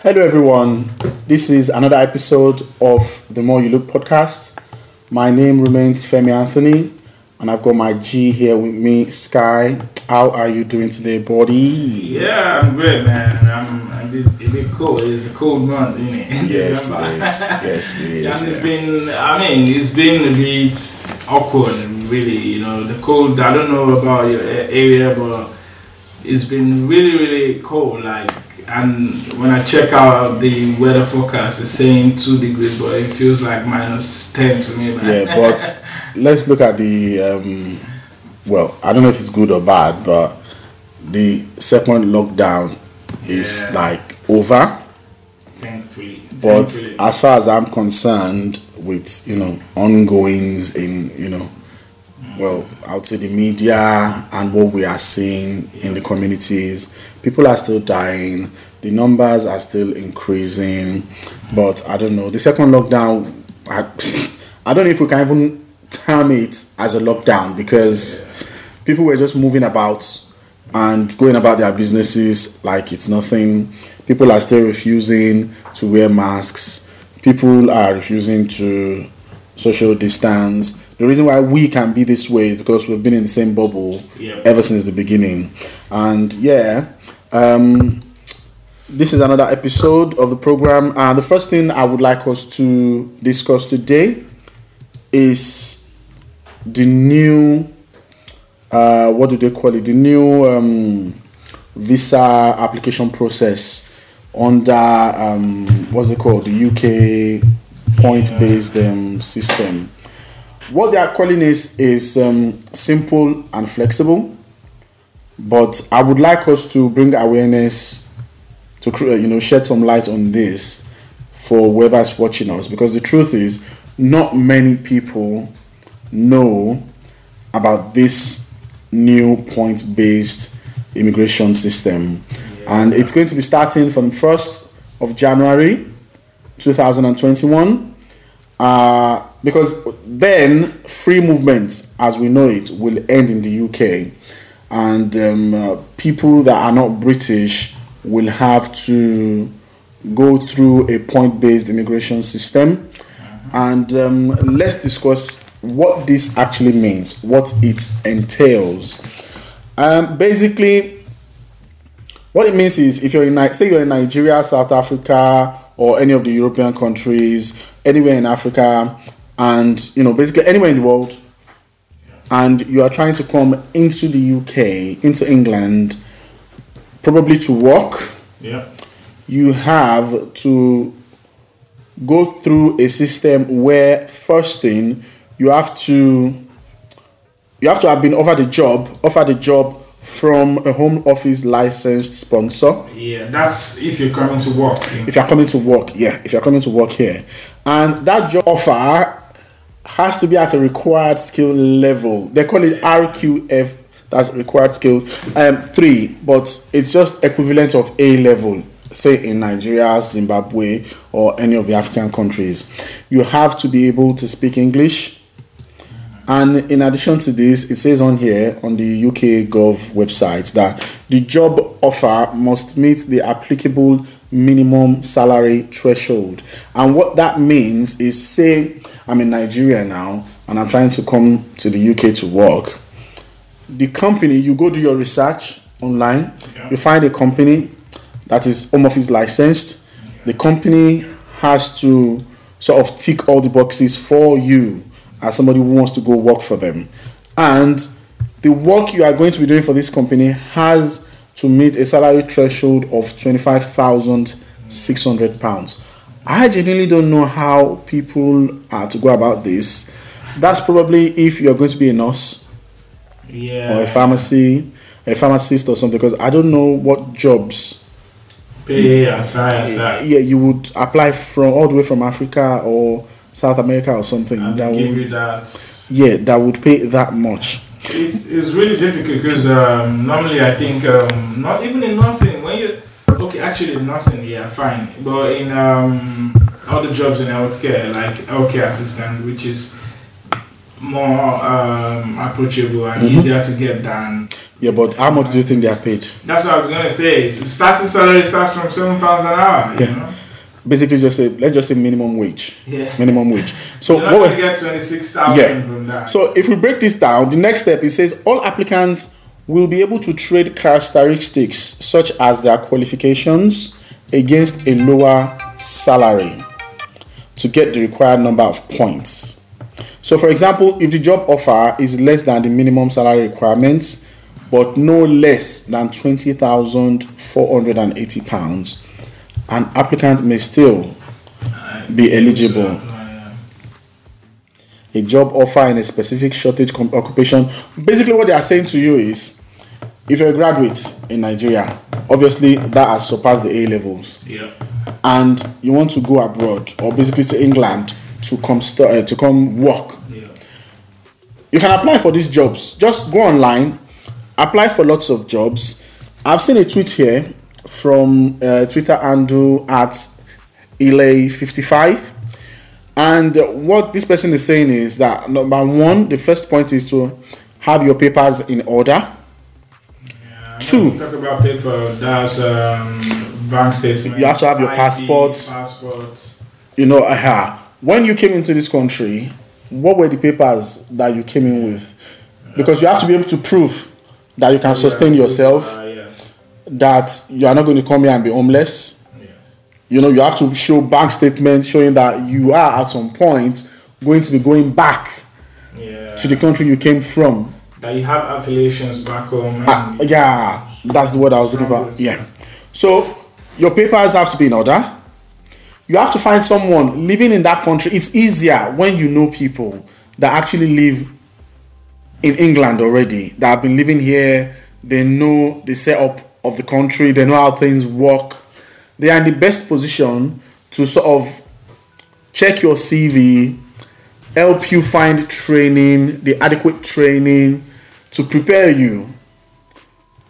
Hello, everyone. This is another episode of the More You Look podcast. My name remains Femi Anthony, and I've got my G here with me, Sky. How are you doing today, buddy? Yeah, I'm great, man. I'm, I'm bit, a bit cold. It's a cold month, isn't it? Yes, is. Yes, it is. and it's yeah. been, I mean, it's been a bit awkward, really. You know, the cold, I don't know about your area, but it's been really, really cold. Like, and when I check out the weather forecast, it's saying two degrees, but it feels like minus 10 to me, man. Yeah, but let's look at the. Um, well, I don't know if it's good or bad, but the second lockdown is like over. thankfully. But thankfully. as far as I'm concerned, with you know ongoings in you know, well, out to the media and what we are seeing in the communities, people are still dying. The numbers are still increasing, but I don't know. The second lockdown, I, I don't know if we can even term it as a lockdown because people were just moving about and going about their businesses like it's nothing. People are still refusing to wear masks. People are refusing to social distance. The reason why we can be this way is because we've been in the same bubble Yeah. ever since the beginning. And yeah, um, this is another episode of the program. And the first thing I would like us to discuss today is the new uh, what do they call it? The new um, visa application process under um, what's it called? The UK point-based um, system. What they are calling is is um, simple and flexible, but I would like us to bring awareness to you know shed some light on this for whoever's watching us because the truth is not many people know about this new point based immigration system. And it's going to be starting from 1st of January 2021. Uh, because then free movement, as we know it, will end in the UK. And um, uh, people that are not British will have to go through a point based immigration system. And um, let's discuss what this actually means, what it entails. Um, basically, what it means is if you're in, say you're in Nigeria, South Africa, or any of the European countries, anywhere in Africa, and you know, basically anywhere in the world, and you are trying to come into the UK, into England, probably to work, yeah. you have to go through a system where first thing you have to you have to have been offered a job offered a job from a home office licensed sponsor Yeah, that's if you're coming to work. if you're coming to work yeah if you're coming to work here and that job offer has to be at a required skill level. They call it rqf that's required skill um three but it's just equivalent of a level say in nigeria zimbabwe or any of the african countries. You have to be able to speak english. And in addition to this, it says on here on the UK Gov website that the job offer must meet the applicable minimum salary threshold. And what that means is say I'm in Nigeria now and I'm trying to come to the UK to work. The company, you go do your research online, Yeah. you find a company that is home office licensed. The company has to sort of tick all the boxes for you as somebody who wants to go work for them. And the work you are going to be doing for this company has to meet a salary threshold of 25,600 pounds. I genuinely don't know how people are to go about this. That's probably if you're going to be a nurse Yeah. or a pharmacy, a pharmacist or something, because I don't know what jobs Pay and science that. yeah you would apply from all the way from Africa or South America or something And that give would you that. yeah that would pay that much. It's, it's really difficult because um, normally I think um, not even in nursing when you okay actually in nursing yeah fine but in um, all the jobs in healthcare like healthcare assistant which is more um, approachable and Mhm. easier to get than Yeah, but how much do you think they are paid? That's what I was gonna say. The starting salary starts from seven pounds an hour. You Yeah. know? Basically, just say let's just say minimum wage. Yeah. Minimum wage. So what? we- get twenty six thousand Yeah. from that. So if we break this down, the next step it says all applicants will be able to trade characteristics such as their qualifications against a lower salary to get the required number of points. So for example, if the job offer is less than the minimum salary requirements but no less than 20,480 pounds, an applicant may still be eligible a job offer in a specific shortage occupation. Basically, what they are saying to you is if you're a graduate in Nigeria, obviously that has surpassed the A levels, Yeah. and you want to go abroad or basically to England to come st- uh, to come work, Yeah. you can apply for these jobs. Just go online, apply for lots of jobs. I've seen a tweet here from uh, Twitter handle at Elay55. And what this person is saying is that number one, the first point is to have your papers in order. Yeah, Two. Talk about paper. That's um, bank statement. You have to have your ID, passport. Passports. You know, uh, when you came into this country, what were the papers that you came in with? Because you have to be able to prove that you can sustain yourself, that you are not going to come here and be homeless. You know, you have to show bank statements showing that you are at some point going to be going back Yeah. to the country you came from. that you have affiliations back home. Ah, yeah, that's the word I was looking for. Yeah. So your papers have to be in order. You have to find someone living in that country. It's easier when you know people that actually live in England already, that have been living here. They know the setup of the country, they know how things work. They are in the best position to sort of check your CV, help you find training, the adequate training to prepare you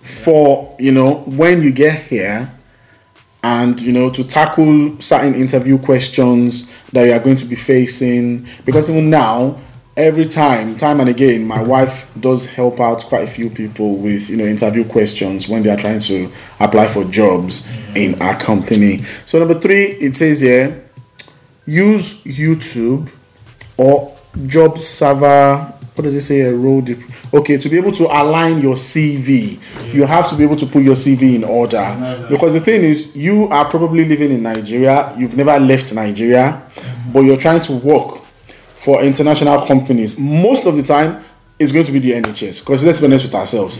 for you know when you get here and you know to tackle certain interview questions that you are going to be facing. Because even now every time time and again my wife does help out quite a few people with you know interview questions when they are trying to apply for jobs in our company. So number three it says here use youtube or job server what does it say a role dep- okay to be able to align your cv you have to be able to put your cv in order. Because the thing is you are probably living in nigeria. You've never left nigeria but you're trying to work for international companies most of the time it's going to be the nhs because let's be honest with ourselves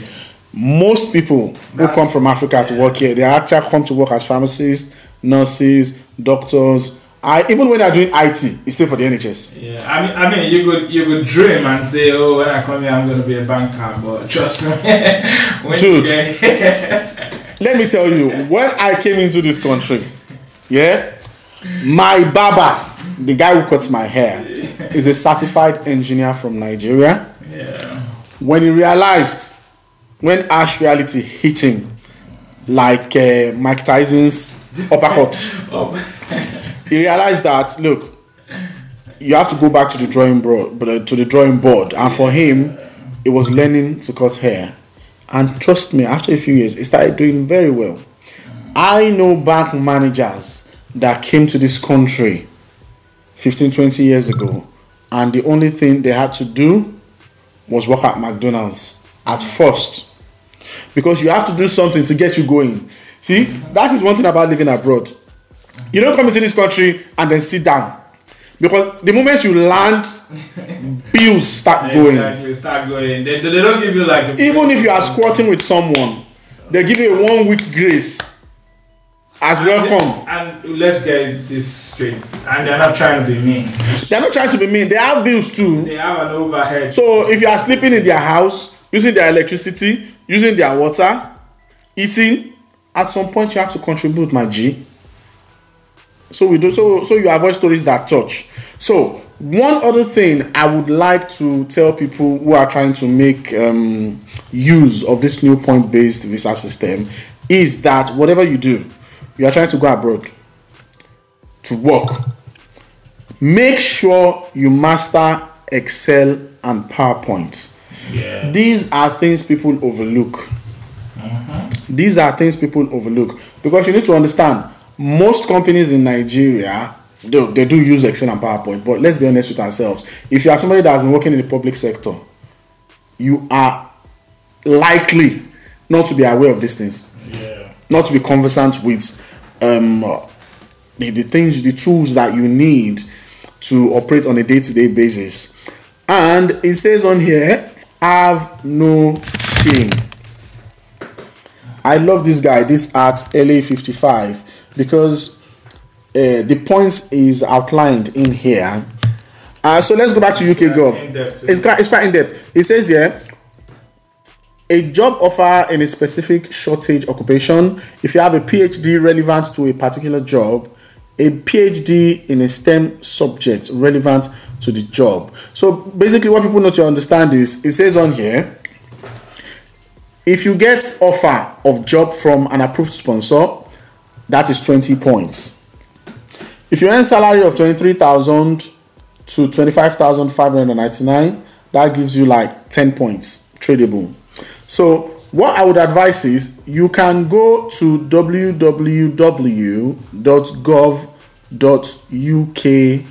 most people who That's- come from africa to work here they actually come to work as pharmacists nurses doctors I, even when they're doing IT, it's still for the NHS. Yeah, I mean, I mean, you could you could dream and say, oh, when I come here, I'm gonna be a banker, but trust me, Dude. you get here, Let me tell you, when I came into this country, yeah, my barber, the guy who cuts my hair, is a certified engineer from Nigeria. yeah, When he realized, when harsh reality hit him, like uh, Mike Tyson's uppercut, oh, he realized that look, you have to go back to the drawing board, but to the drawing board, and for him, it was learning to cut hair. And trust me, after a few years, he started doing very well. I know bank managers that came to this country 15, 20 years ago, and the only thing they had to do was work at McDonald's at first. Because you have to do something to get you going. See, that is one thing about living abroad. You don't come into this country and then sit down. Because the moment you land, bills start going. exactly, start going. They, they don't give you like Even if you are squatting with someone, they give you a one week grace as welcome. And let's get this straight. And they're not trying to be mean. They're not trying to be mean, they have bills too. They have an overhead. So if you are sleeping in their house, using their electricity, using their water, eating, at some point you have to contribute, my G. So we do so so you avoid stories that touch. So one other thing I would like to tell people who are trying to make um, use of this new point-based visa system is that whatever you do, you are trying to go abroad to work. Make sure you master Excel and PowerPoint. Yeah. These are things people overlook. Mm-hmm. These are things people overlook because you need to understand most companies in Nigeria they, they do use Excel and PowerPoint, but let's be honest with ourselves. If you are somebody that has been working in the public sector, you are likely not to be aware of these things, Yeah. not to be conversant with um, the, the things, the tools that you need to operate on a day to day basis. And it says on here, have no shame. I love this guy, this at LA55, because uh, the points is outlined in here. Uh, so let's go back to UK Gov. It's quite, it's quite in depth. It says here, a job offer in a specific shortage occupation, if you have a PhD relevant to a particular job, a PhD in a STEM subject relevant to the job. So basically, what people need to understand is it says on here, if you get offer of job from an approved sponsor, that is 20 points. If you earn salary of 23,000 to 25,599, that gives you like 10 points tradable. So what I would advise is you can go to www.gov.uk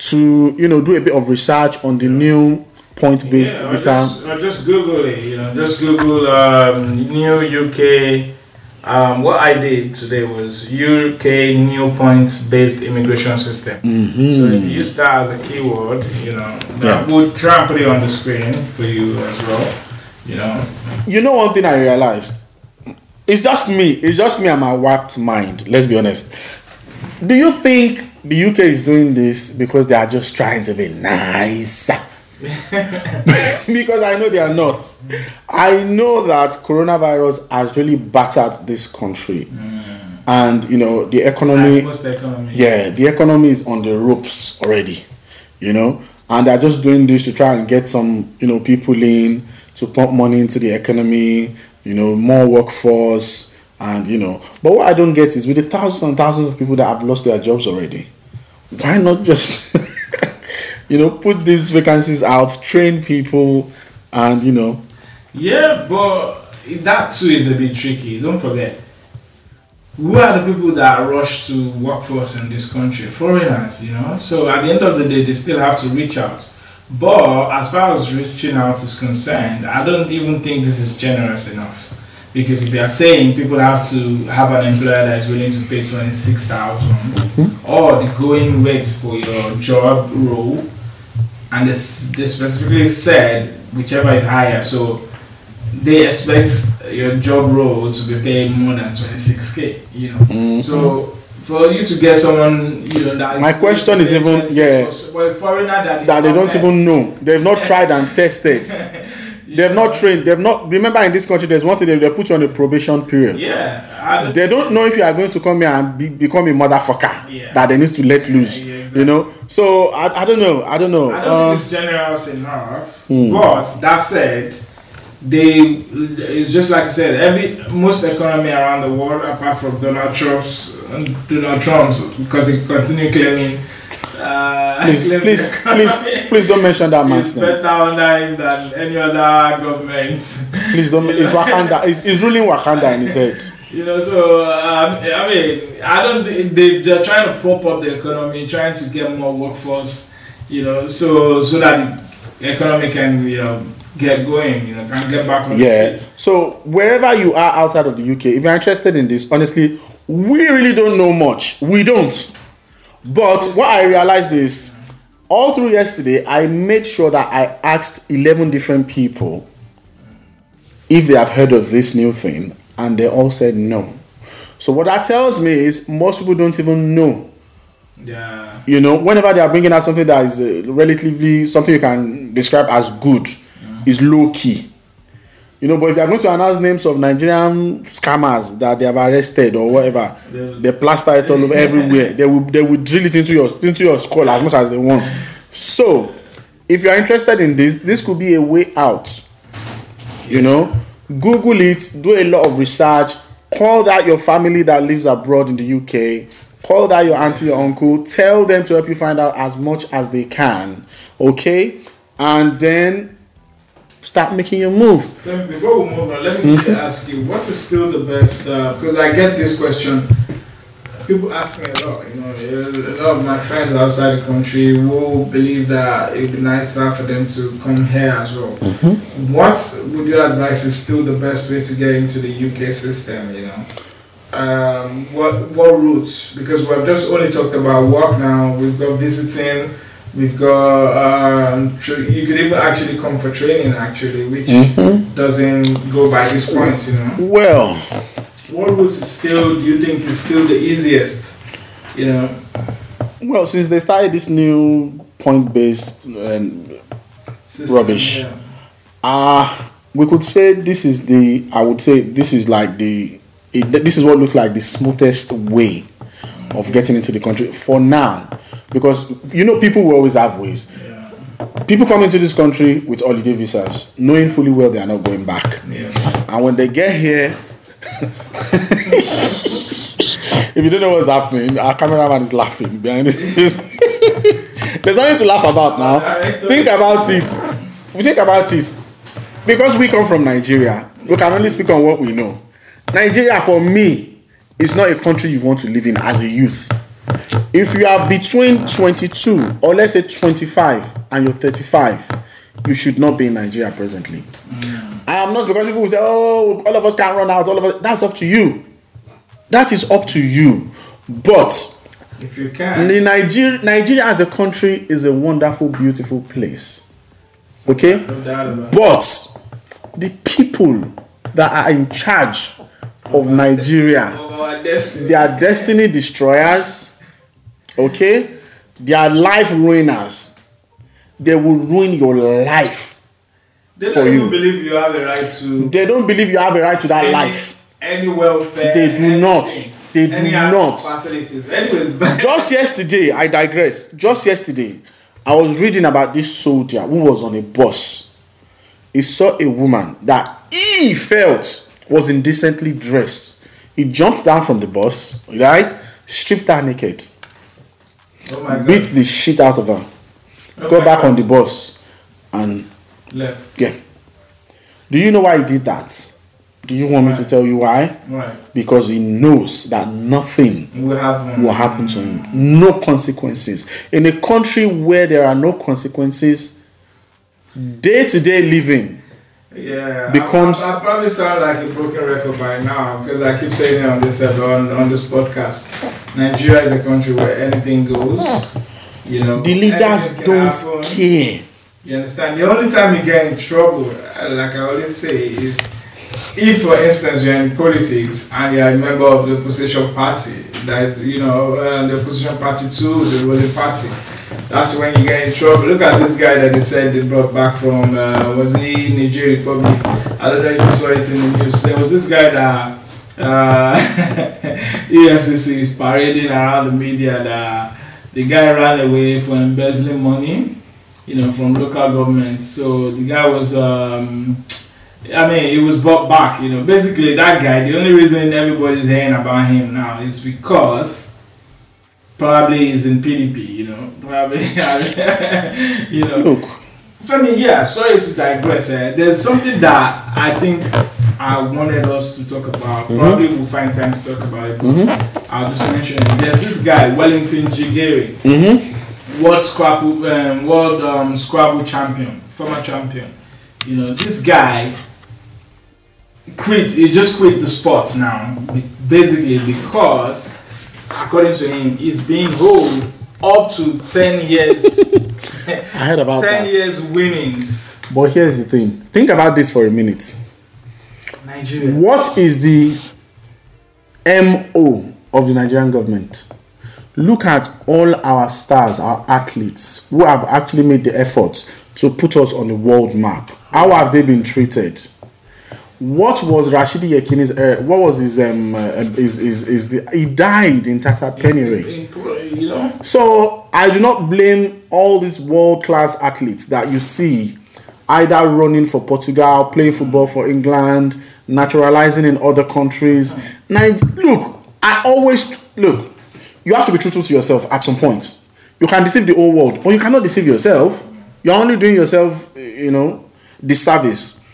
to you know do a bit of research on the new point-based Yeah, or visa. just, or just Google it. You know, just Google um, new UK. Um, what I did today was UK new points based immigration system. So if you use that as a keyword, you know, Mm-hmm. Yeah. we'll try and put it on the screen for you as well. You know, you know one thing I realized? It's just me. It's just me and my warped mind. Let's be honest. Do you think the UK is doing this because they are just trying to be nice? because I know they are not. I know that coronavirus has really battered this country. Mm. And you know, the economy most economy. yeah the economy is on the ropes already you know and they're just doing this to try and get some you know people in to pump money into the economy you know more workforce and you know but what i don't get is with the thousands and thousands of people that have lost their jobs already why not just you know put these vacancies out train people and you know Yeah, but that too is a bit tricky. Don't forget, who are the people that rush to work for us in this country? Foreigners, you know. So at the end of the day, they still have to reach out. But as far as reaching out is concerned, I don't even think this is generous enough. Because if you are saying people have to have an employer that is willing to pay twenty six mm-hmm. or the going rate for your job role, and they, specifically said whichever is higher. So they expect your job role to be paid more than 26k you know. Mm-hmm. So for you to get someone you know that My question is even- yeah. for a foreigner that, that they don't even know. They've not tried and tested. They've not trained. They've not remember in this country there's one thing they, they put you on a probation period. Yeah don't, they don't know if you are going to come here and be, become a motherfucker Yeah. that they need to let loose. Yeah, you know? So I, I don't know i don't know I don't Uh, think it's generous enough Hmm. but that said they it's just like I said every most economy around the world apart from Donald Trump's Donald Trump's because he continue claiming uh, please please please please don't mention that man's name. better him than any other government. please don't it's wakanda it's, it's ruling wakanda in his head You know, so um, I mean, I don't think they they're trying to prop up the economy, trying to get more workforce. You know, so so that the economy can you know get going. You know, can get back on yeah so wherever you are outside of the uk if you're interested in this honestly we really don't know much we don't but what i realized is all through yesterday i made sure that i asked 11 different people if they have heard of this new thing and they all said no. So what that tells me is most people don't even know. Yeah. you know whenever they are bringing out something that is uh, relatively something you can describe as good is low key you know but if they are going to announce names of nigerian scammers that they have arrested or whatever they plaster it all over everywhere they will they will drill it into your into your skull as much as they want. So if you are interested in this this could be a way out. You know google it do a lot of research call that your family that lives abroad in the uk call that your auntie or uncle tell them to help you find out as much as they can okay and then start making your move. Before we move on, let me ask you, what is still the best? Uh, because I get this question. People ask me a lot. You know, a lot of my friends outside the country will believe that it'd be nicer for them to come here as well. What would you advise is still the best way to get into the UK system? You know, um, what what routes? Because we've just only talked about work now. We've got visiting. We've got um, tra- you could even actually come for training actually, which doesn't go by this point. You know, Well, what is still do you think is still the easiest? You know, well, since they started this new point-based um, system, Rubbish. yeah. Uh we could say this is the I would say this is like the it, this is what looks like the smoothest way of getting into the country for now because you know people will always have ways Yeah, people come into this country with holiday visas knowing fully well they are not going back yeah. and when they get here if you don't know what's happening our cameraman is laughing behind this. There's nothing to laugh about now. Think about it. We think about it. Because we come from nigeria we can only speak on what we know. Nigeria for me is not a country you want to live in as a youth. If you are between 22 or let's say 25 and you're 35 you should not be in nigeria presently i am not because people will say oh all of us can run out all of us that's up to you. That is up to you. But If you can, nigeria nigeria as a country is a wonderful beautiful place. Okay? No doubt about it. but the people that are in charge of Nigeria, destiny. they are destiny destroyers. Okay? They are life ruiners. They will ruin your life They for don't you. believe you have a right to they don't believe you have a right to that any, life any welfare. They do not. They do not. Facilities. Anyways, back. just yesterday i digress just yesterday i was reading about this soldier who was on a bus he saw a woman that he felt was indecently dressed he jumped down from the bus right stripped her naked oh my God. beat the shit out of her Oh go back God. on the bus and Left. yeah do you know why he did that do you want me to tell you why Right. because he knows that nothing Will happen. will happen to him. No consequences. In a country where there are no consequences, day to day living, Yeah. becomes- I, I, I probably sound like a broken record by now because I keep saying it on this on, on this podcast. Nigeria is a country where anything goes. You know. the leaders don't happen. care. You understand? The only time you get in trouble, uh, like I always say, is if, for instance, you're in politics and you're a member of the opposition party, that you know uh, the opposition party too, the ruling party. That's when you get in trouble. Look at this guy that they said they brought back from uh, was he Niger Republic? I don't know if you saw it in the news. There was this guy that uh, EFCC is parading around the media that the guy ran away for embezzling money you know, from local government. So the guy was, um, I mean, he was brought back. You know, basically that guy. The only reason everybody's hearing about him now is because probably he's in PDP. You know, probably. you know, Look, Femi, yeah. Sorry to digress. Eh? There's something that I think I wanted us to talk about. Probably we'll find time to talk about it. but I'll just mention it. There's this guy, Wellington Jighere mm-hmm. World Scrabble, um, world um, Scrabble champion, former champion. You know, this guy quit. He just quit the sport now, basically because, according to him, he's being owed up to ten years, I heard about ten that. years winnings. But here's the thing think about this for a minute. Nigeria. What is the MO of the Nigerian government? Look at all our stars, our athletes who have actually made the effort to put us on the world map. How have they been treated? What was Rashidi Yekini's uh, what was his um uh, is is is the he died in Tata penury. You know, So I do not blame all these world class athletes that you see either running for Portugal, playing football for England, naturalizing in other countries. Nig- look, I always look. You have to be truthful to yourself at some point. You can deceive the whole world, but you cannot deceive yourself. You're only doing yourself, eh, you know, disservice.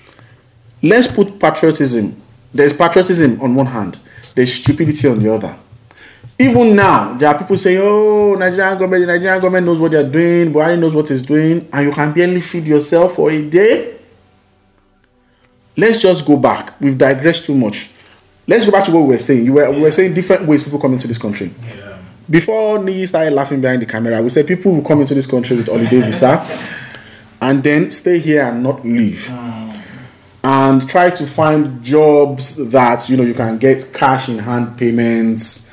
Let's put patriotism. There's patriotism on one hand, there's stupidity on the other. Even now, there are people saying, "Oh, Nigerian government, the Nigerian government knows what they're doing, Buhari knows what he's doing, and you can barely feed yourself for a day." Let's just go back. We've digressed too much. Let's go back to what we were saying. You were, we were saying different ways people come into this country. Yeah. Before Niyi started laughing behind the camera, we said people will come into this country with holiday visa and then stay here and not leave. And try to find jobs that you know you can get cash in hand payments.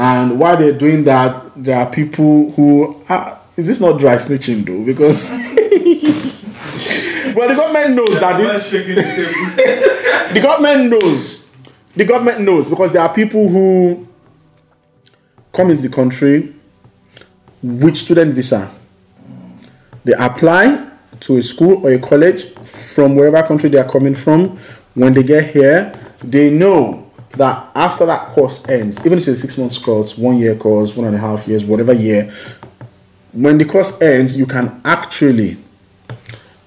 And while they're doing that, there are people who are is this not dry snitching though? Because well the government knows that this I'm not shaking the table. the government knows the government knows because there are people who come into the country with student visa? They apply to a school or a college from wherever country they are coming from. When they get here they know that after that course ends even if it's a six months course one year course one and a half years whatever year when the course ends you can actually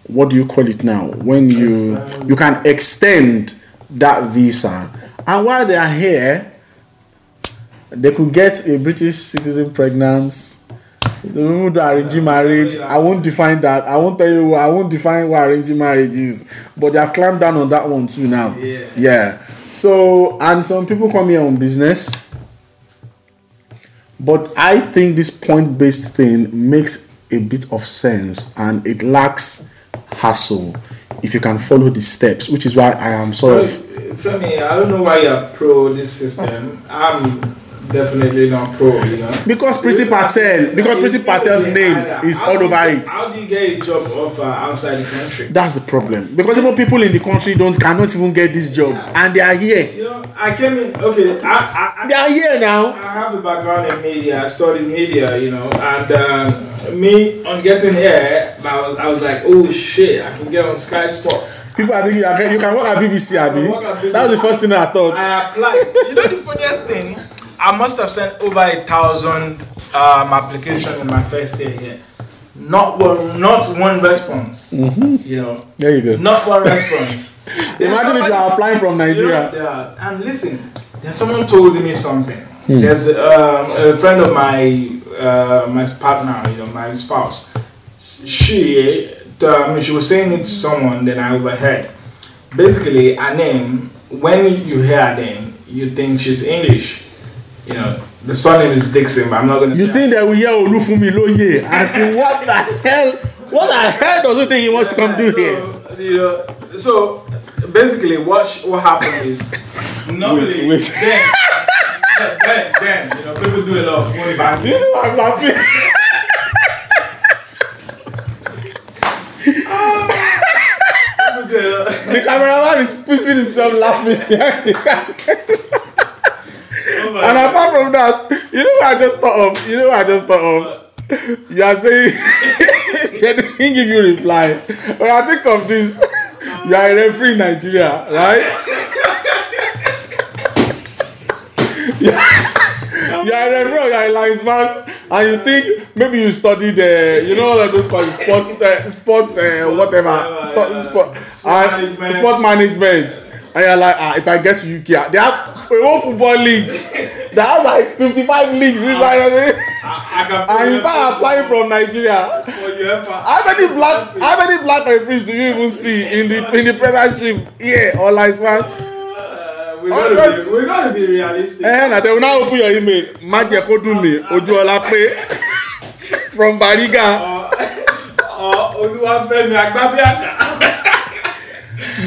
what do you call it now? When you you can extend that visa. And while they are here they could get a british citizen pregnant. The people do arranging marriage. i won't define that. I won't tell you i won't define what arranging marriage is. But they have clamped down on that one too now. Yeah. yeah. So and some people come here on business. But i think this point-based thing makes a bit of sense and it lacks hassle if you can follow the steps which is why i am sort of Femi, I don't know why you're pro this system. I'm definitely not pro, you know. because Priti Patel because Priti Patel's name is How all you over get- it How do you get a job offer outside the country? that's the problem because even people in the country don't cannot even get these jobs and they are here You know, I came in. Okay, I, I, they are here now I have a background in media. I studied media, you know, and um, me on getting here, I was I was like, oh shit, I can get on Sky Sport. people are thinking you can- you work at bbc abi that was the first thing i thought I applied. you know the funniest thing? I must have sent over a thousand um, application in my first year here. Not one, not one response. You know, there you go not one response. Imagine if you are applying from You know, nigeria there- and listen, there's someone told me something. Hmm. There's um, a friend of my uh, my partner, you know, my spouse. She, mean, she was saying it to someone, then I overheard. Basically, her name. When you hear her name, you think she's English. You know, the surname is Dixon, but I'm not gonna. you think that we hear olufumi loye and think what the hell what the hell does he think he wants to come do here So, you know, so basically, what sh- what happened is normally wait. then, then, then, you know, people do a lot of phone banking. you know i'm laughing People do a lot- the cameraman is pissing himself laughing behind the camera. Oh and God. apart from that you know what i just thought of? You know what i just thought of? You are saying they didn't give you reply. But i think of this you are a referee in nigeria right? You are a referee you are a linesman and you think maybe you studied uh, you know all of those called sports uh, sports uh, whatever sport, sport, and management. sport management. And you're like ah if i get to uk they have a whole football league they have like fifty-five leagues inside of it and you start applying from nigeria. For how many black how many black referees do you even see in the in the premiership? Here or linesman Uh, we gotta be, we gotta be realistic. Eh, na they will now open your email. Má jẹ́ kó dùn mí, Ojúọlá pé from Bariga. Or Olúwafẹ́mi Agbábíàká.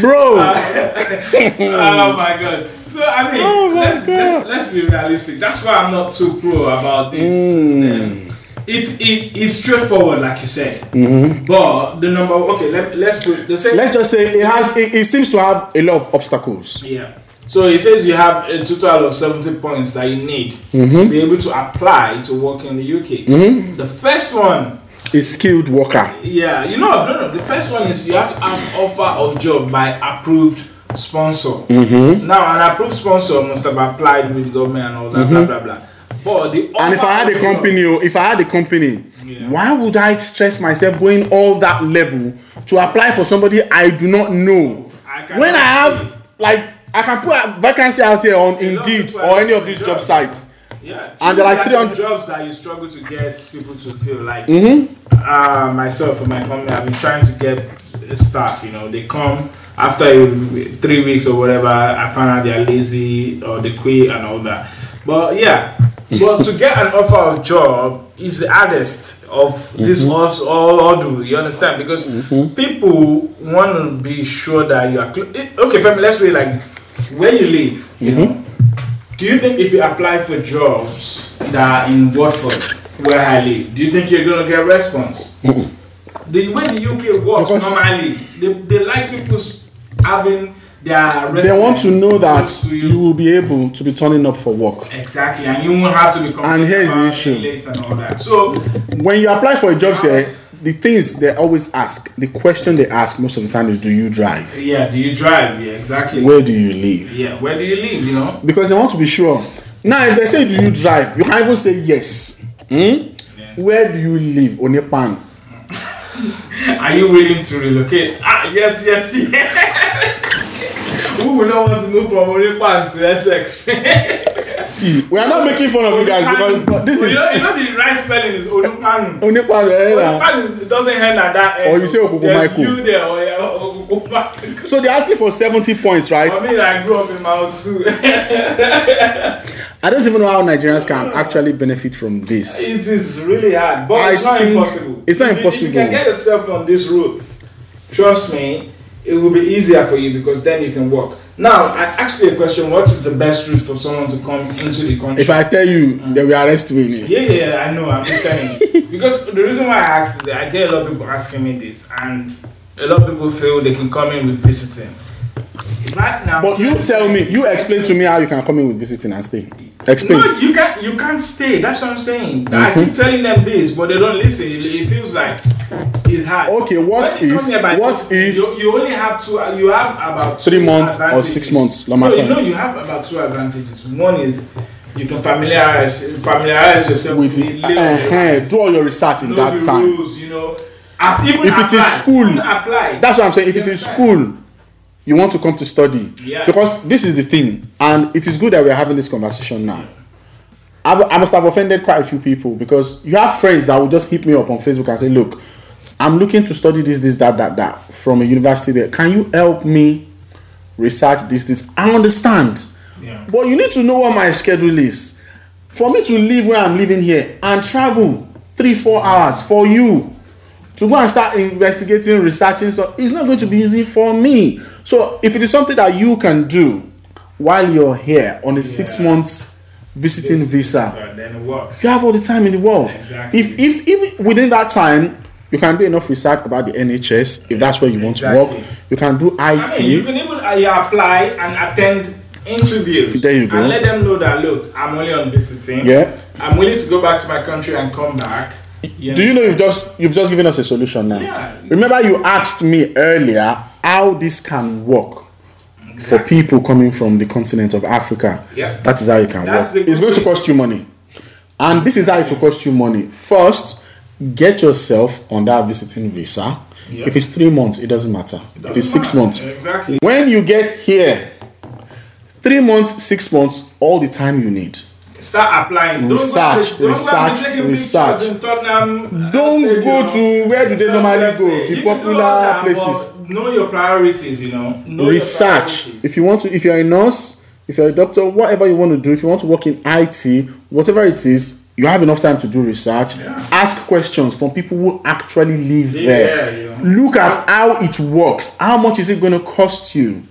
Bro, oh my god. So I mean, Oh let's, God. let's let's be realistic. That's why I'm not too pro about this Mm. It, it it's straightforward, like you said. Mm-hmm. But the number okay, let, let's put the same. let's just say it has it, it seems to have a lot of obstacles. Yeah. So he says you have a total of 70 points that you need Mm-hmm. to be able to apply to work in the UK. The first one, A skilled worker. yeah, you know, no, no. The first one is you have to have offer of job by approved sponsor. Mm-hmm. Now, an approved sponsor must have applied with the government and all that, blah blah blah. But the And if I had a job- company, oh, if I had a company Yeah. Why would I stress myself going all that level to apply for somebody I do not know? I when I have like I can put a vacancy out here on Indeed or any of these job sites. Yeah, And they're like 300 jobs that you struggle to get people to fill. Like Mm-hmm. uh, myself and my company, I've been trying to get staff. You know, they come after three weeks or whatever. I find out they're lazy or they quit and all that. But yeah, but to get an offer of job is the hardest of this Mm-hmm. also all do. You understand? Because people want to be sure that you are. Cl- okay, family. Let's be like where you live. You Mm-hmm. know. Do you think if you apply for jobs that are in Watford, where I live, do you think you're gonna get a response? The way the UK works Because- normally, they, they like people having their They want to know that to you will be able to be turning up for work. exactly, and you won't have to be complaining here's the issue. and all that. So When you apply for a job here, the things they always ask, the question they ask most of the time is, "Do you drive? yeah, do you drive? Yeah, exactly. Where do you live?" yeah, where do you live? You know. Because they want to be sure. Now, if they say, "Do you drive?" you can even say yes. Hmm? Where do you live, Onepan? Are you willing to relocate? Ah, yes, yes, yes. Who would not want to move from Onipan to Essex? See, we are not making fun of you guys because but this is you know, you know the right spelling is Onipan. Onepan. eh, na. Is, it doesn't end at that end. Or you say Okuku There's Michael. you there, or yeah, Okuku So they're asking for 70 points, right? For me, I grew up in Mount Su. I don't even know how Nigerians can actually benefit from this. It is really hard, but I it's not impossible. it's not If you- If you can get yourself on this route, trust me, it will be easier for you because then you can work. Now, I asked you a question: What is the best route for someone to come into the country? If I tell you, they will arrest me. yeah, yeah, yeah, I know. I'm just telling you because the reason why I asked is that I get a lot of people asking me this, and a lot of people feel they can come in with visiting. Right now, But you tell me, you explain to me how you can come in with visiting and stay. Explain. No, you can't. You can't stay. That's what I'm saying. Mm-hmm. I keep telling them this, but they don't listen. It, it feels like it's hard. Okay, what When you if- come here by what if- you, you only have two? You have about Three two months or six months, like No, you know you have about two advantages. One is you can familiarize familiarize yourself with with, lay uh, do all your research in know that time. rules. You know, If it is school, apply. That's what I'm saying. If You it is school, you want to come to study. Yeah. Because this is the thing, and it is good that we're having this conversation now. I've, I must have offended quite a few people because you have friends that will just hit me up on Facebook and say, "Look, I'm looking to study this, this, that, that, that from a university. There, can you help me research this, this?" I understand, Yeah. but you need to know what my schedule is. For me to live where I'm living here and travel three, four hours for you to go and start investigating, researching, so it's not going to be easy for me. So if it is something that you can do while you're here on a six months visiting visa, So then it works. you have all the time in the world. Exactly. If if even within that time you can do enough research about the NHS if that's where you want to work. You can do IT. I mean, you can even uh, apply and attend interviews. There you go. And let them know that look, I'm only on visiting. Yeah. I'm willing to go back to my country and come back. Do you know you've just you've just given us a solution now? Yeah. Remember you asked me earlier how this can work for people coming from the continent of Africa. Yeah. That is how it can That's work. It's going to cost you money. And this is how it will cost you money. First, get yourself on that visiting visa. Yeah. If it's three months, it doesn't matter. if Doesn't it's six matter. months, Exactly. when you get here, three months, six months, all the time you need. Start applying. Don't Research, go and- don't go and be research, research. Tottenham, uh, Don't Stadium. go to where do they normally go, the you can do popular places. Know your priorities, you know. Know research if you want to if you're a nurse if you're a doctor whatever you want to do if you want to work in it whatever it is you have enough time to do research ask questions from people who actually live there there, yeah. look at how it works how much is it going to cost you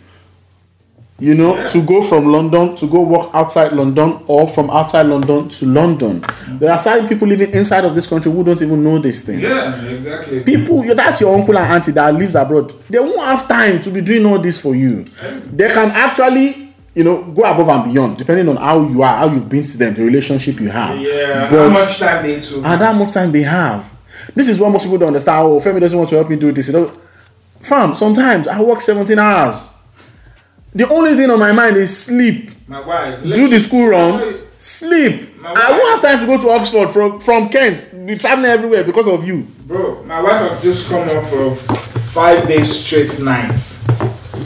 you know Yeah. to go from london to go work outside london or from outside london to london there are certain people living inside of this country who don't even know these things Yeah, exactly. people that's your uncle and auntie that lives abroad they won't have time to be doing all this for you they can actually you know go above and beyond depending on how you are how you've been to them the relationship you have Yeah. but how much time they took? and how much time they have this is what most people don't understand oh femi doesn't want to help me do this you know fam sometimes i work 17 hours the only thing on my mind is sleep My wife. do the school run sleep. I won't have time to go to Oxford from from Kent. Be traveling everywhere because of you. Bro, my wife has just come off of five days straight nights.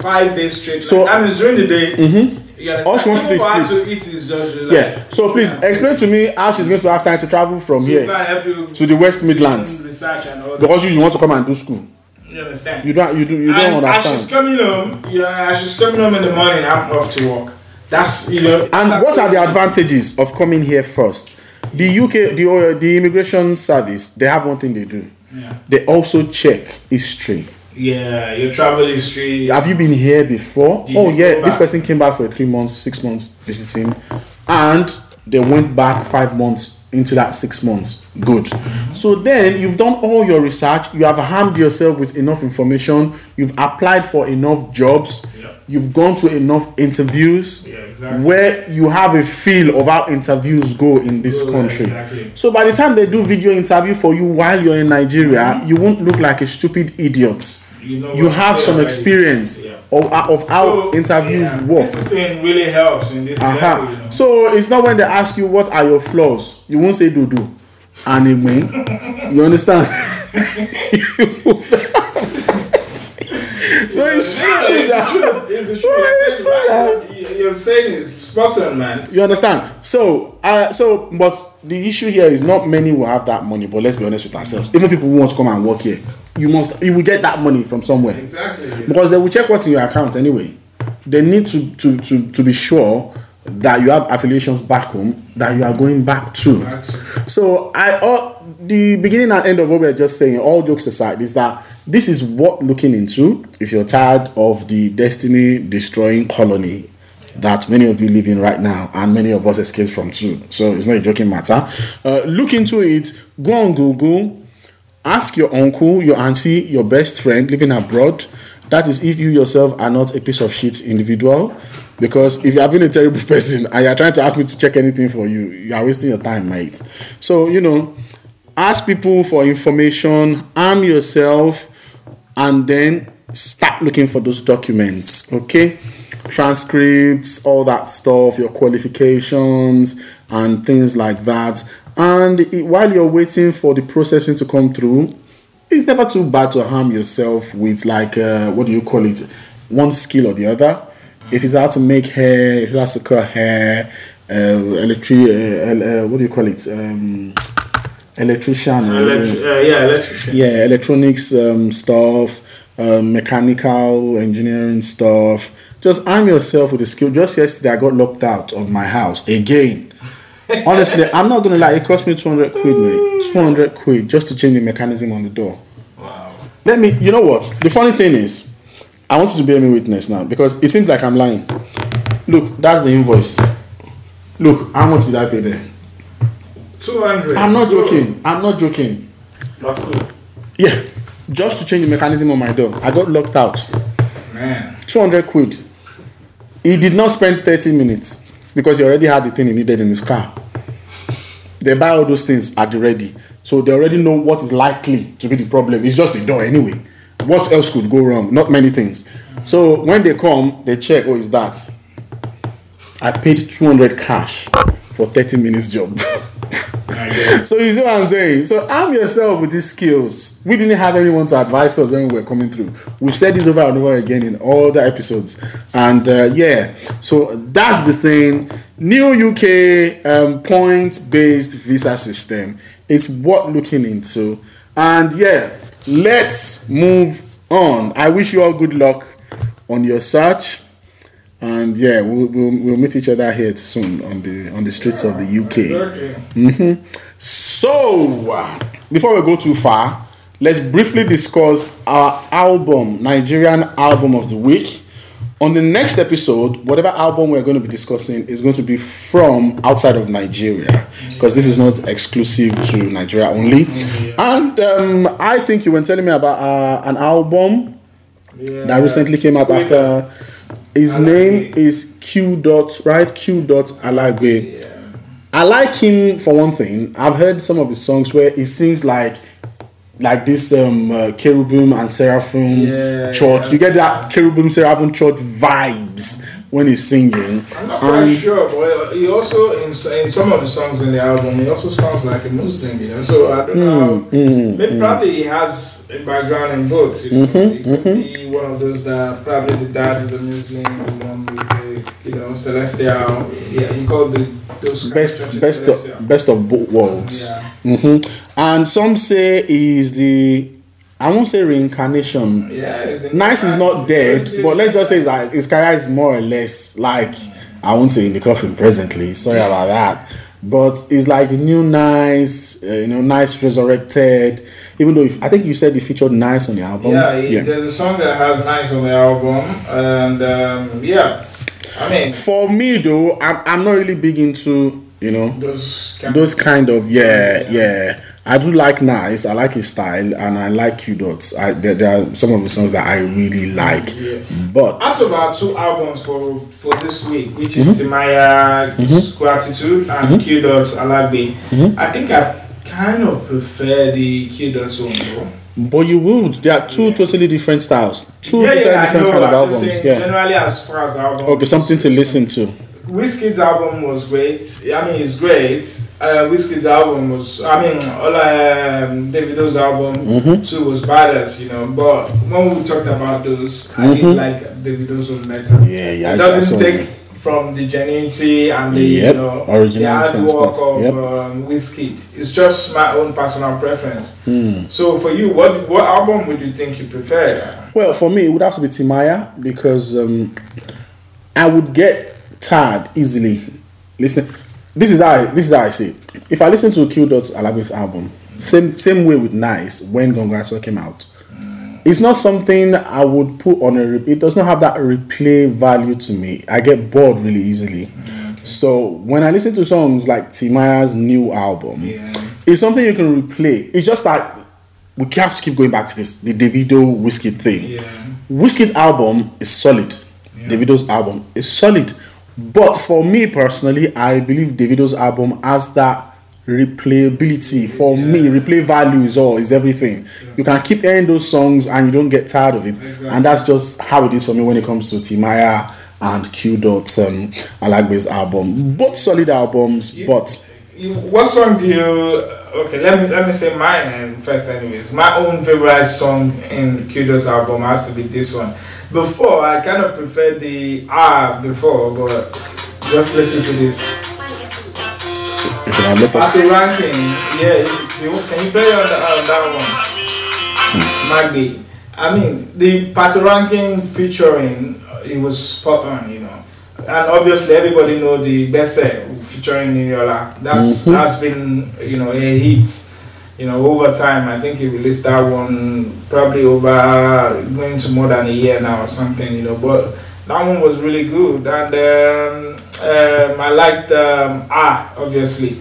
Five days straight So- nights. That means during the day. Mm-hmm. All she wants to do is Even for her sleep. to eat is just like, Yeah. So please explain to me how she's going to have time to travel from So here you to the West Midlands research and all that. because you want to come and do school. You understand? You don't. You do. You don't understand. as she's coming home, yeah, as she's coming home in the morning, I'm off to work. That's you know. And that's what are the advantages of coming here first? The UK, the uh, the immigration service, they have one thing they do. Yeah. They also check history. Yeah, your travel history. Have you been here before? Did oh yeah, this person came back for three months, six months visiting, and they went back five months into that six months. Good. So then you've done all your research. You have harmed yourself with enough information. You've applied for enough jobs. Yeah. You've gone to enough interviews Yeah, exactly. where you have a feel of how interviews go in this Go, country. exactly. So by the time they do video interview for you while you're in Nigeria, you won't look like a stupid idiot. You know You have some experience Yeah. Of, of how So, interviews yeah, work. Visiting really helps in this level, you Uh-huh. know. So it's not when they ask you what are your flaws, you won't say do do. And it mean, you understand? it's true. it's truth. It's. Well, it's It's true, right. You- You're saying is spot on, man. You understand? So, uh, so, but the issue here is not many will have that money. But let's be honest with ourselves. Even people who want to come and work here, you must, you will get that money from somewhere Exactly. because they will check what's in your account anyway. They need to to to to be sure that you have affiliations back home that you are going back to. So I all the beginning and end of what we're just saying, all jokes aside, is that this is what looking into if you're tired of the destiny destroying colony that many of you live in right now and many of us escaped from too. So it's not a joking matter. Uh, look into it, go on Google, ask your uncle, your auntie, your best friend living abroad. That is if you yourself are not a piece of shit individual. Because if you have been a terrible person and you're trying to ask me to check anything for you, you are wasting your time, mate. So, you know, ask people for information, arm yourself, and then start looking for those documents, okay? Transcripts, all that stuff, your qualifications, and things like that. And i- while you're waiting for the processing to come through, it's never too bad to harm yourself with like uh, what do you call it one skill or the other if it's how to make hair if to cut hair uh, electric uh, uh, what do you call it um, electrician Electri- uh, yeah, electrician. yeah electronics um, stuff um, mechanical engineering stuff. Just arm yourself with a skill. Just yesterday i got locked out of my house again. Honestly i'm not gonna lie it cost me 200 quid mate. 200 quid just to change the mechanism on the door. Wow. let me you know what? The funny thing is i want you to bear me witness now because it seems like i'm lying. Look that's the invoice. Look how much did i pay there 200. i'm not joking. I'm not joking. That's yeah. Just to change the mechanism on my door i got locked out. Man. 200 quid. He did not spend 30 minutes because he already had the thing he needed in his car. They buy all those things at the ready. So they already know what is likely to be the problem. It's just the door anyway. What else could go wrong? Not many things. So when they come they check oh is that? I paid 200 cash for 30 minutes job. I get it. So you see what I'm saying? So arm yourself with these skills. We didn't have anyone to advise us when we were coming through. We've said this over and over again in all the episodes. And uh, yeah, so that's the thing. New UK um, point-based visa system. It's what looking into. And yeah, let's move on. I wish you all good luck on your search. And yeah, we'll, we'll, we'll meet each other here soon on the on the streets of the UK. Okay. So, uh, before we go too far, let's briefly discuss our album, Nigerian album of the week. On the next episode, whatever album we're going to be discussing is going to be from outside of Nigeria because this is not exclusive to Nigeria only. And um, I think you were telling me about uh, an album Yeah. that recently came out after. His Alagbe. name is Q dot right Q dot Alagbe. Yeah. I like him for one thing. I've heard some of his songs where he sings like like this um uh, cherubim and seraphim Yeah, church. yeah. You get that cherubim seraphim church vibes when he's singing. I'm not quite And sure, but he also in in some of the songs in the album, he also sounds like a Muslim, you know. So I don't know. mm, Maybe probably he has a background in both. You know? Mhm, He could be one of those that probably the dad is a Muslim, the mom is a you know celestial. Yeah, we call the those best best celestial. of, best of both worlds. Yeah. hmm And some say is the I won't say reincarnation. Yeah, 9ice is not dead, but let's just say like his career is more or less like I won't say in the coffin presently. Sorry about that. But it's like the new 9ice, uh, you know, 9ice resurrected. Even though if, I think you said he featured 9ice on the album. Yeah, he, there's a song that has 9ice on the album, and um, yeah, I mean For me though, I'm, I'm not really big into you know those kind those kind of yeah Yeah. yeah i do like 9ice i like his style and i like q dots i there, there are some of the songs that i really like Yeah. but After about two albums for for this week, which Mm-hmm. is Timaya Gratitude and Q Dots Alagbe. Mm-hmm. I think I kind of prefer the Q Dots one though. but you would there are two totally different styles two yeah, totally yeah, different kind of albums yeah Generally, as far as albums, okay something to listen to Wizkid's album was great. I mean, it's great. Uh, Wizkid's album was. I mean, all um, Davido's album Mhm. too was badass, you know. But when we talked about those, I did like Davido's one better. yeah yeah it doesn't take from the genuinity and the Yep, you know originality the hard work stuff, of yep. um, Wizkid. It's just my own personal preference. Hmm. So for you, what what album would you think you prefer? Well, for me, it would have to be Timaya because um, I would get tired easily listening. This is how I, this is how I see. it. If I listen to Q Dot Alagbe's album, same same way with 9ice when Gongo Aso came out, it's not something I would put on a. Re- it does not have that replay value to me. I get bored really easily. So when I listen to songs like Timaya's new album, Yeah. it's something you can replay. It's just that we have to keep going back to this the Davido Wizkid thing. Yeah. Wizkid album is solid. Yeah. Davido's album is solid. But for me personally, I believe Davido's album has that replayability. For me, replay value is all is everything. You can keep hearing those songs and you don't get tired of it. Exactly. And that's just how it is for me when it comes to Timaya and Q Dot um Alagbe's album. Both solid albums, Yeah. but You- What song do you? Okay, let me let me say mine um, first. Anyways, my own favorite song in Q Dots album has to be this one. Before I kind of preferred the ah before, but just listen to this. can let After ranking, yeah. You, can you play on, the, on that one? Magdi. I mean, the Patoranking featuring it was spot on, you know. And obviously, everybody know the best featuring Niniola. That's Mhm. that's been you know a hit. You know, over time, I think he released that one probably over going to more than a year now or something. You know, but that one was really good, and um, um, I liked um, Ah, obviously.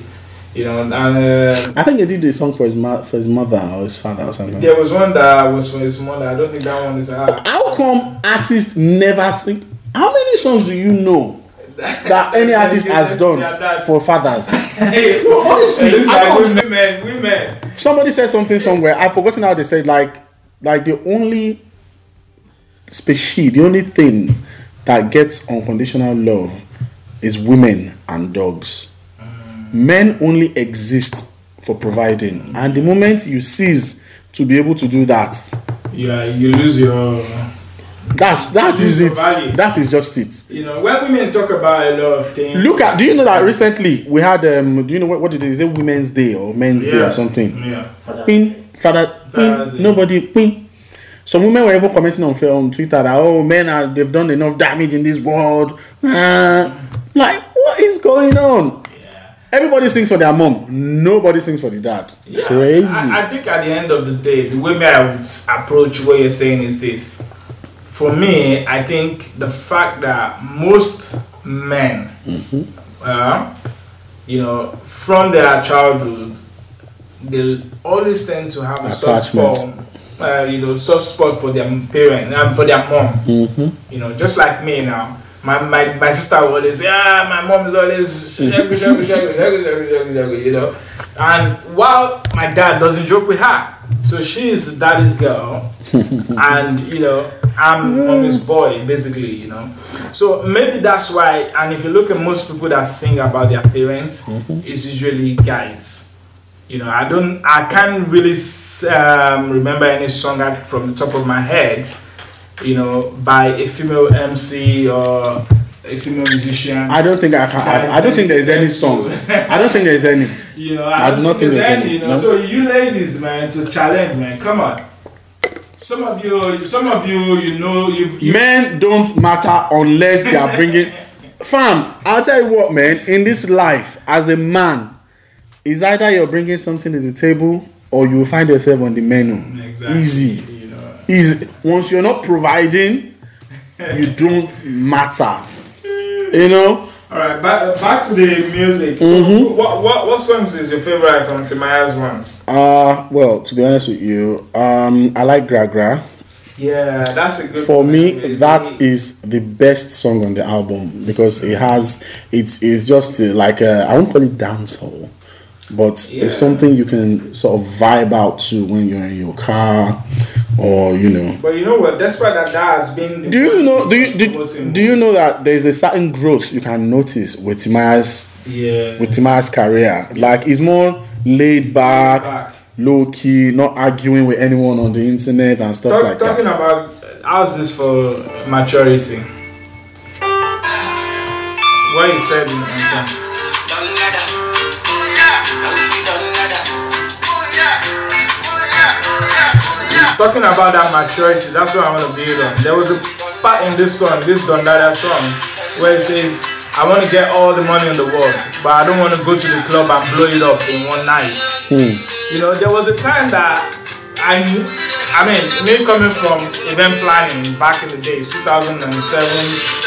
You know, and uh, I think he did a song for his ma- for his mother or his father or something. there was one that was for his mother. I don't think that one is Ah. How come artists never sing? How many songs do you know that any artist has done for fathers? Hey, No, honestly, it looks like don't women, women. Somebody said something somewhere. I've forgotten how they said like like the only species, the only thing that gets unconditional love is women and dogs. Men only exist for providing, and the moment you cease to be able to do that, Yeah, you lose your. That's that is it. value. That is just it. You know, when women talk about a lot of things. Look at. Do you know that recently we had um? Do you know what what did they say? Women's Day or Men's Day or something? Yeah. Pin, father, pin, nobody, pin. Some women were even commenting on on Twitter that oh men are they've done enough damage in this world. Ah, like what is going on? Yeah. Everybody sings for their mom. Nobody sings for the dad. Yeah, Crazy. I, I think at the end of the day, the way I would approach what you're saying is this. For me, I think the fact that most men, Mm-hmm. uh, you know, from their childhood, they always tend to have a soft spot, uh, you know, soft spot for their parent, um, for their mom. Mm-hmm. You know, just like me now. My, my, my sister will always say, ah, my mom is always, shagu, you know. And while my dad doesn't joke with her, So she's daddy's girl, and you know I'm mommy's boy, basically. You know, so maybe that's why. And if you look at most people that sing about their parents, it's usually guys. You know, I don't, I can't really um, remember any song from the top of my head. You know, by a female MC or a female musician. I don't think I can. I, I don't think there is any song. I don't think there is any. You know, I I, do don't think there's any. any, You know, no. so you ladies, man, to challenge, man. Come on. Some of you, some of you, you know, you. you Men don't matter unless they are bringing. Fam, I'll tell you what, man. In this life, as a man, is either you're bringing something to the table or you will find yourself on the menu. Exactly. Easy. You know. Easy. Once you're not providing, you don't matter. You know. All right, back back to the music. Mm-hmm. So, what what what songs is your favorite from Timaya's ones? Uh well, to be honest with you, um, I like Gra Gra. Yeah, that's a good. For one. me, It's that really- is the best song on the album because it has it's it's just like a, I won't call it dancehall, but Yeah. it's something you can sort of vibe out to when you're in your car, or you know. But you know what? Despite that, that has been. The Do you know? Do you do, do you know that there's a certain growth you can notice with Timaya's Yeah. with Timaya's career? Like he's more laid back, Back. low key, not arguing with anyone on the internet and stuff Talk, like talking that. about how's this for maturity? What he said in okay. Talking about that maturity, that's what I want to build on. There was a part in this song, this Don Dada song, where it says, I want to get all the money in the world, but I don't want to go to the club and blow it up in one night. Hmm. You know, there was a time that I knew, I mean, me coming from event planning back in the days, 2007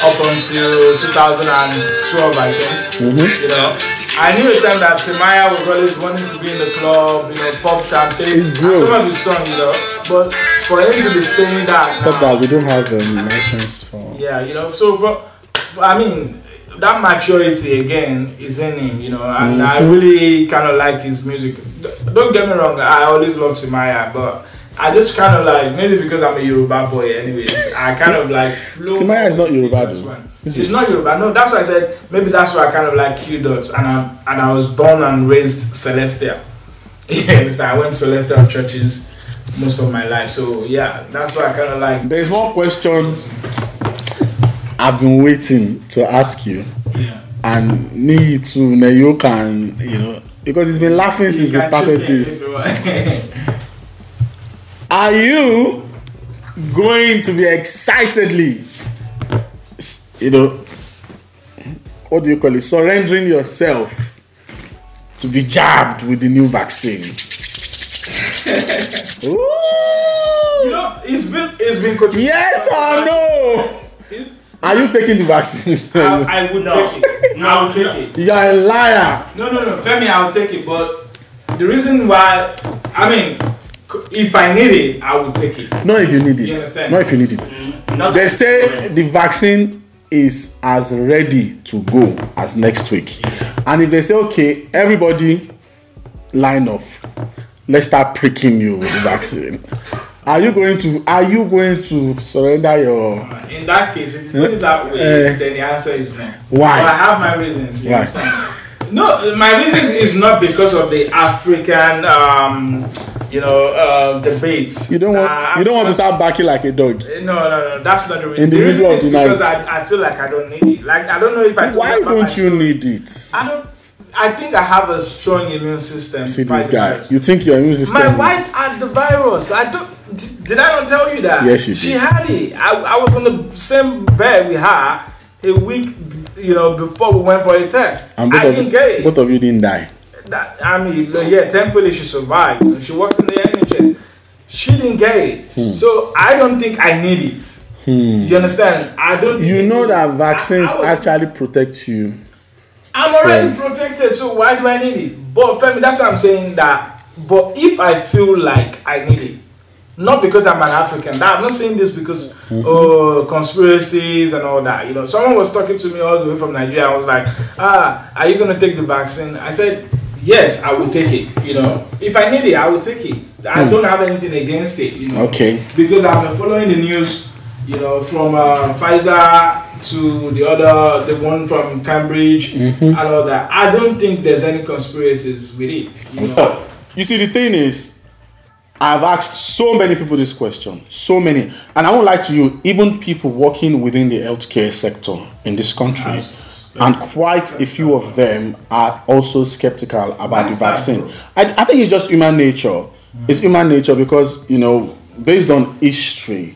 up until 2012, I think. You know, I knew a time that Timaya was always wanting to be in the club, you know, pop champagne. It's growth. Some of his songs, you know, but for him to be saying that, Stop now, that. We don't have um, license for. yeah, you know, so for, for I mean, that maturity again is in him, you know, and I really kind of like his music. Don't get me wrong, I always love Timaya, but I just kind of like maybe because I'm a Yoruba boy, anyways. I kind of like flow. Timaya is not Yoruba, though. one. Is It's it? not Yoruba. No, that's why I said maybe that's why I kind of like Q dots, and I and I was born and raised Celestia. Yeah? I went to Celestial churches most of my life, so yeah, that's why I kind of like. There's one question I've been waiting to ask you, Yeah. and me too. Now you can, you know, because he's been laughing since we started this. into- Are you going to be excitedly, you know, what do you call it, surrendering yourself to be jabbed with the new vaccine? You know, it's been it's been controversial. Yes or uh, no? Are you taking the vaccine? I, I would take it. No, I would take no. it. you are a liar. No, no, no, Femi, I'll take it. But the reason why, I mean, c- if I need it, I will take it. Not if you need it. understand? Not if you need it. Not They say the vaccine is as ready to go as next week. And if they say, okay, everybody line up, let's start pricking you with the vaccine. Are you going to are you going to surrender your In that case, if you put it that way, Eh. then the answer is no. Why? But I have my reasons. Why? understand? No, my reason is not because of the African, um, you know, uh, debates. you don't want Uh, you don't want to start barking like a dog? No, no, no, that's not the reason. In the the reason middle of is the because. I, I feel like I don't need it. Like I don't know if I. told Why don't you need it? I don't. I think I have a strong immune system. See this guy. You think your immune system My wife had the virus. I don't. Did I not tell you that? Yes, you did. She had it. I, I was on the same bed with her a week, you know, before we went for a test. and both I didn't get it. both of you didn't die. That, I mean, yeah, thankfully she survived. You know, she works in the NHS. She didn't get it, Hmm. so I don't think I need it. You understand? I don't. You know that vaccines I was- actually protect you. I'm already protected, so why do I need it? But Femi, that's why I'm saying that. But if I feel like I need it, not because I'm an African, that, I'm not saying this because oh conspiracies and all that. You know, someone was talking to me all the way from Nigeria. I was like, ah, are you gonna take the vaccine? I said, yes, I will take it. You know, if I need it, I will take it. I don't have anything against it. You know, Okay. because I've been following the news. You know, from uh, Pfizer to the other, the one from Cambridge and all that. I don't think there's any conspiracies with it. You know, you see, the thing is, I've asked so many people this question, so many, and I won't lie to you, even people working within the healthcare sector in this country, and quite a few of them are also skeptical about the vaccine. I, I think it's just human nature. It's human nature because you know, based on history,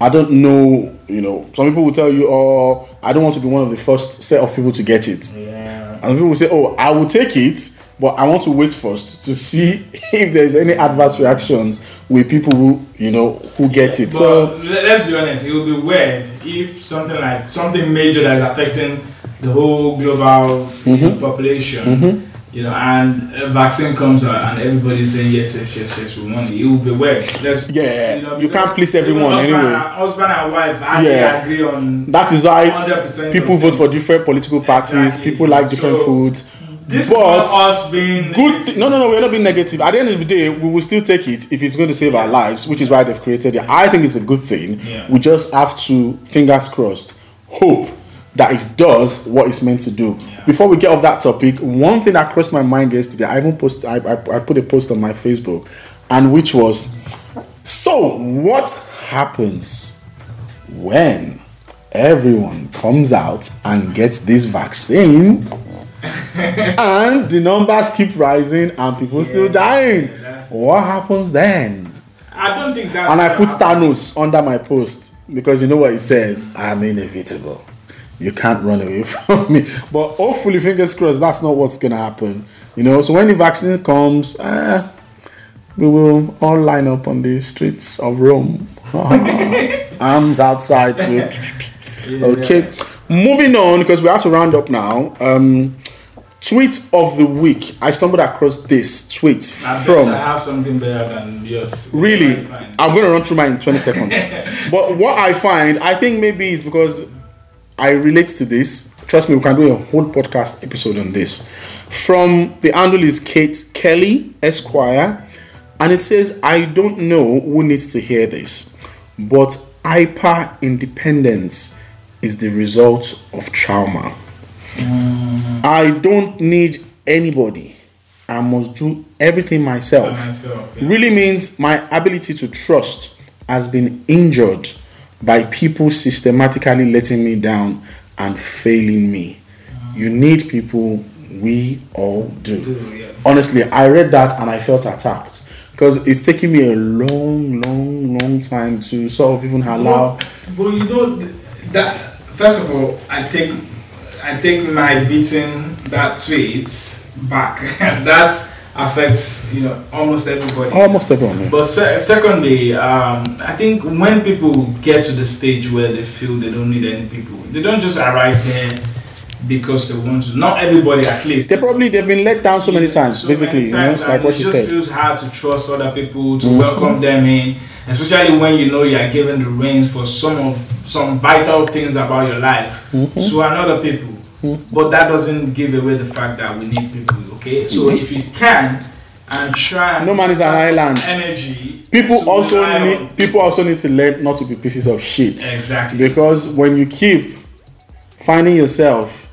I don't know. You know, some people will tell you, "Oh, I don't want to be one of the first set of people to get it." yeah. And people will say, "Oh, I will take it, but I want to wait first to see if there's any adverse reactions with people who you know who get it." But So let's be honest, it would be weird if something like something major that is affecting the whole global Mm-hmm. know, population, you know, and a vaccine comes out and everybody's saying yes, yes, yes, yes, we want it. It will be weird. Let's, Yeah, you because can't please everyone husband anyway. And, husband and wife, I Yeah. agree on that is why 100% people vote for different political parties. Exactly. People like different So, foods. This but is not us being good thi- no no no we're not being negative at the end of the day we will still take it if it's going to save our lives which is why they've created it i think it's a good thing Yeah. we just have to fingers crossed hope that it does what it's meant to do before we get off that topic one thing that crossed my mind yesterday i even posted I, I, I put a post on my facebook and which was so what happens when everyone comes out and gets this vaccine and the numbers keep rising and people still dying. What happens then? I don't think that's And I put happen. Thanos under my post because you know what it says I'm inevitable. You can't run away from me. But hopefully, fingers crossed, that's not what's gonna happen. You know, so when the vaccine comes, eh, we will all line up on the streets of Rome. Arms outside too. Okay, moving on because we have to round up now. Um, tweet of the week. I stumbled across this tweet I from. I have something better than yours. Really, I'm going to run through mine in 20 seconds. but what I find, I think maybe it's because I relate to this. Trust me, we can do a whole podcast episode on this. From the handle is Kate Kelly Esquire, and it says, I don't know who needs to hear this, but hyper independence is the result of trauma. Mm. I don't need anybody. I must do everything myself Myself, yeah. really means my ability to trust has been injured by people systematically letting me down and failing me. You need people, we all do. Honestly, I read that and I felt attacked because it's taking me a long, long, long time to sort of even allow. But you know that first of all, I take I take my beating that tweet back. that affects you know almost everybody. Almost everyone. yeah. But se- secondly, um, I think when people get to the stage where they feel they don't need any people, they don't just arrive there because they want to. Not everybody, at least. They probably they've been let down so many times, So basically, many you know, times, like what it just said. feels hard to trust other people to Mhm. welcome them in, especially when you know you are given the reins for some of some vital things about your life Mm-hmm. to another people. But that doesn't give away the fact that we need people. Okay, so if you can and try and Mm-hmm. No man is an island. Energy. people also rely on- need people also need to learn not to be pieces of shit Exactly. because when you keep finding yourself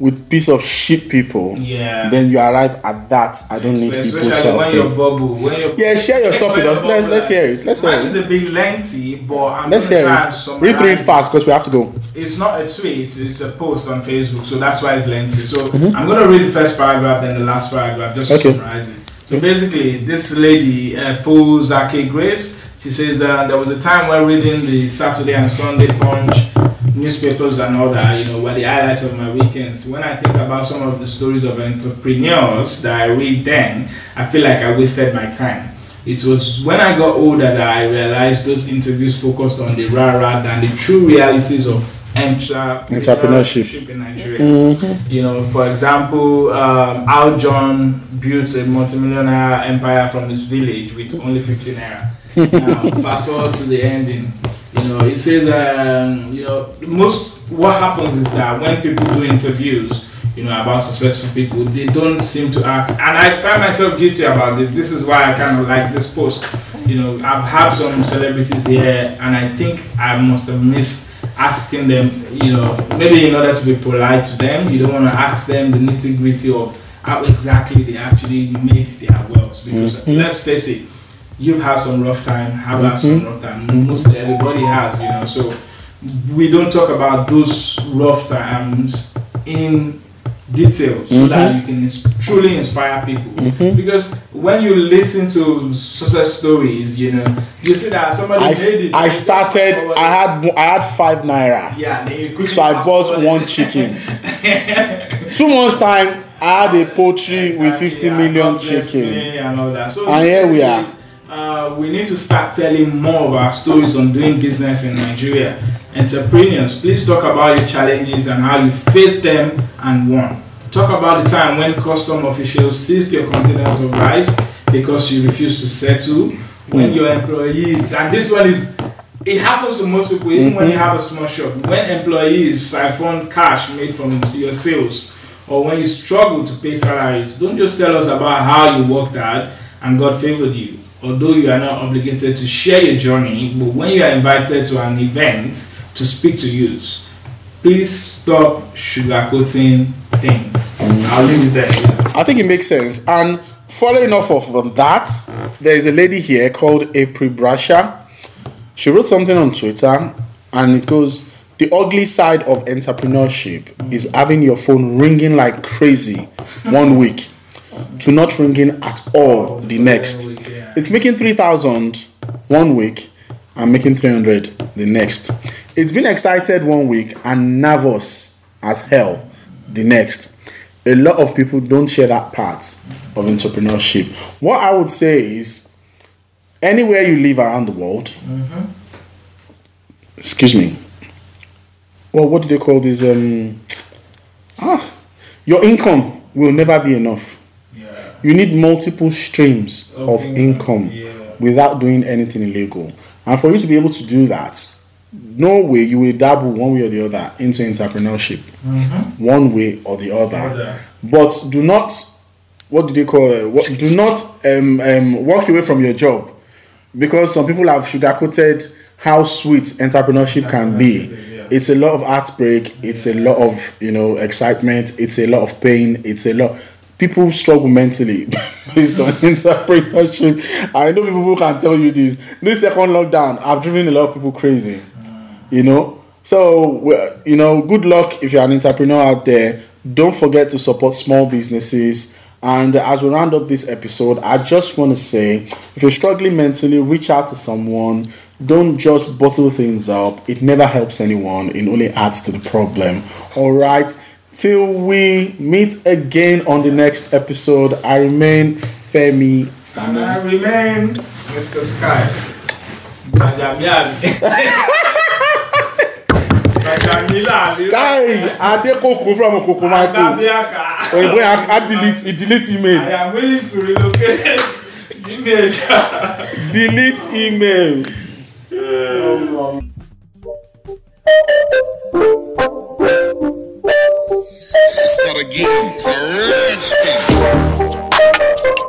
with piece of shit people Yeah. then you arrive at that i don't need people Especially self when bubble, when yeah share your stuff with us let's, let's hear it let's hear it a bit lengthy, but I'm let's gonna hear try and it read through it fast because we have to go It's not a tweet, it's a post on Facebook, so that's why it's lengthy. So Mm-hmm. I'm gonna read the first paragraph, then the last paragraph, just Okay. to summarize it. So basically, this lady, uh, Fuzake Grace, she says that there was a time when reading the Saturday and Sunday Punch newspapers and all that, you know, were the highlights of my weekends. When I think about some of the stories of entrepreneurs that I read then, I feel like I wasted my time. It was when I got older that I realized those interviews focused on the rah-rah than the true realities of entrepreneurship, Entrepreneurship. in Nigeria. Mm-hmm. You know, for example, um, Al John built a multimillionaire empire from his village with only 15 naira. now, fast forward to the ending. You know, it says, um, you know, most what happens is that when people do interviews, you know, about successful people, they don't seem to act. And I find myself guilty about this. This is why I kind of like this post. You know, I've had some celebrities here, and I think I must have missed asking them, you know, maybe in order to be polite to them, you don't want to ask them the nitty gritty of how exactly they actually made their wealth. Because mm-hmm. let's face it, you've had some rough time, have mm-hmm. had some rough time. Mostly everybody has, you know. So we don't talk about those rough times in detail so mm-hmm. that you can ins- truly inspire people. Mm-hmm. Because when you listen to success stories, you know, you see that somebody I, made it. I started. I had I had five naira. Yeah, so I bought one chicken. Two months time, I had a poultry exactly, with fifty yeah, million chicken. And all that. So and here we are. Uh, we need to start telling more of our stories on doing business in Nigeria entrepreneurs, please talk about your challenges and how you faced them and won. Talk about the time when custom officials seized your containers of rice because you refused to settle. When your employees, and this one is, it happens to most people, even when you mm-hmm. have a small shop. When employees siphon cash made from your sales, or when you struggle to pay salaries, don't just tell us about how you worked hard and God favored you. Although you are not obligated to share your journey, but when you are invited to an event, to speak to youth, Please stop sugarcoating things. I'll leave it there. I think it makes sense. And following off of that, there is a lady here called April Brasha. She wrote something on Twitter and it goes, The ugly side of entrepreneurship is having your phone ringing like crazy one week to not ringing at all the next. It's making 3,000 one week and making 300 the next. It's been excited one week and nervous as hell the next. A lot of people don't share that part of entrepreneurship. What I would say is anywhere you live around the world, mm-hmm. excuse me. Well, what do they call this? Um, ah, your income will never be enough. You need multiple streams of, of income, income yeah. without doing anything illegal. And for you to be able to do that, no way you will dabble one way or the other into entrepreneurship. Mm-hmm. one way or the other. But do not what do they call it what, do not um, um, walk away from your job. Because some people have sugar-coated how sweet entrepreneurship can be. It's a lot of heartbreak. It's a lot of you know excitement. It's a lot of pain. It's a lot people struggle mentally based on entrepreneurship. I know people who can tell you this. This second lockdown, I've driven a lot of people crazy you know. So, you know, good luck if you're an entrepreneur out there. Don't forget to support small businesses. And as we round up this episode, I just want to say if you're struggling mentally, reach out to someone. Don't just bottle things up. It never helps anyone, it only adds to the problem. All right. Till we meet again on the next episode, I remain Femi. And I remain Mr. Sky. Sky Adekoko from Okoko Michael. Oyinbo yẹn a delete delete email. I am willing to relocate email. delete email. It's not Start again. It's a rich thing.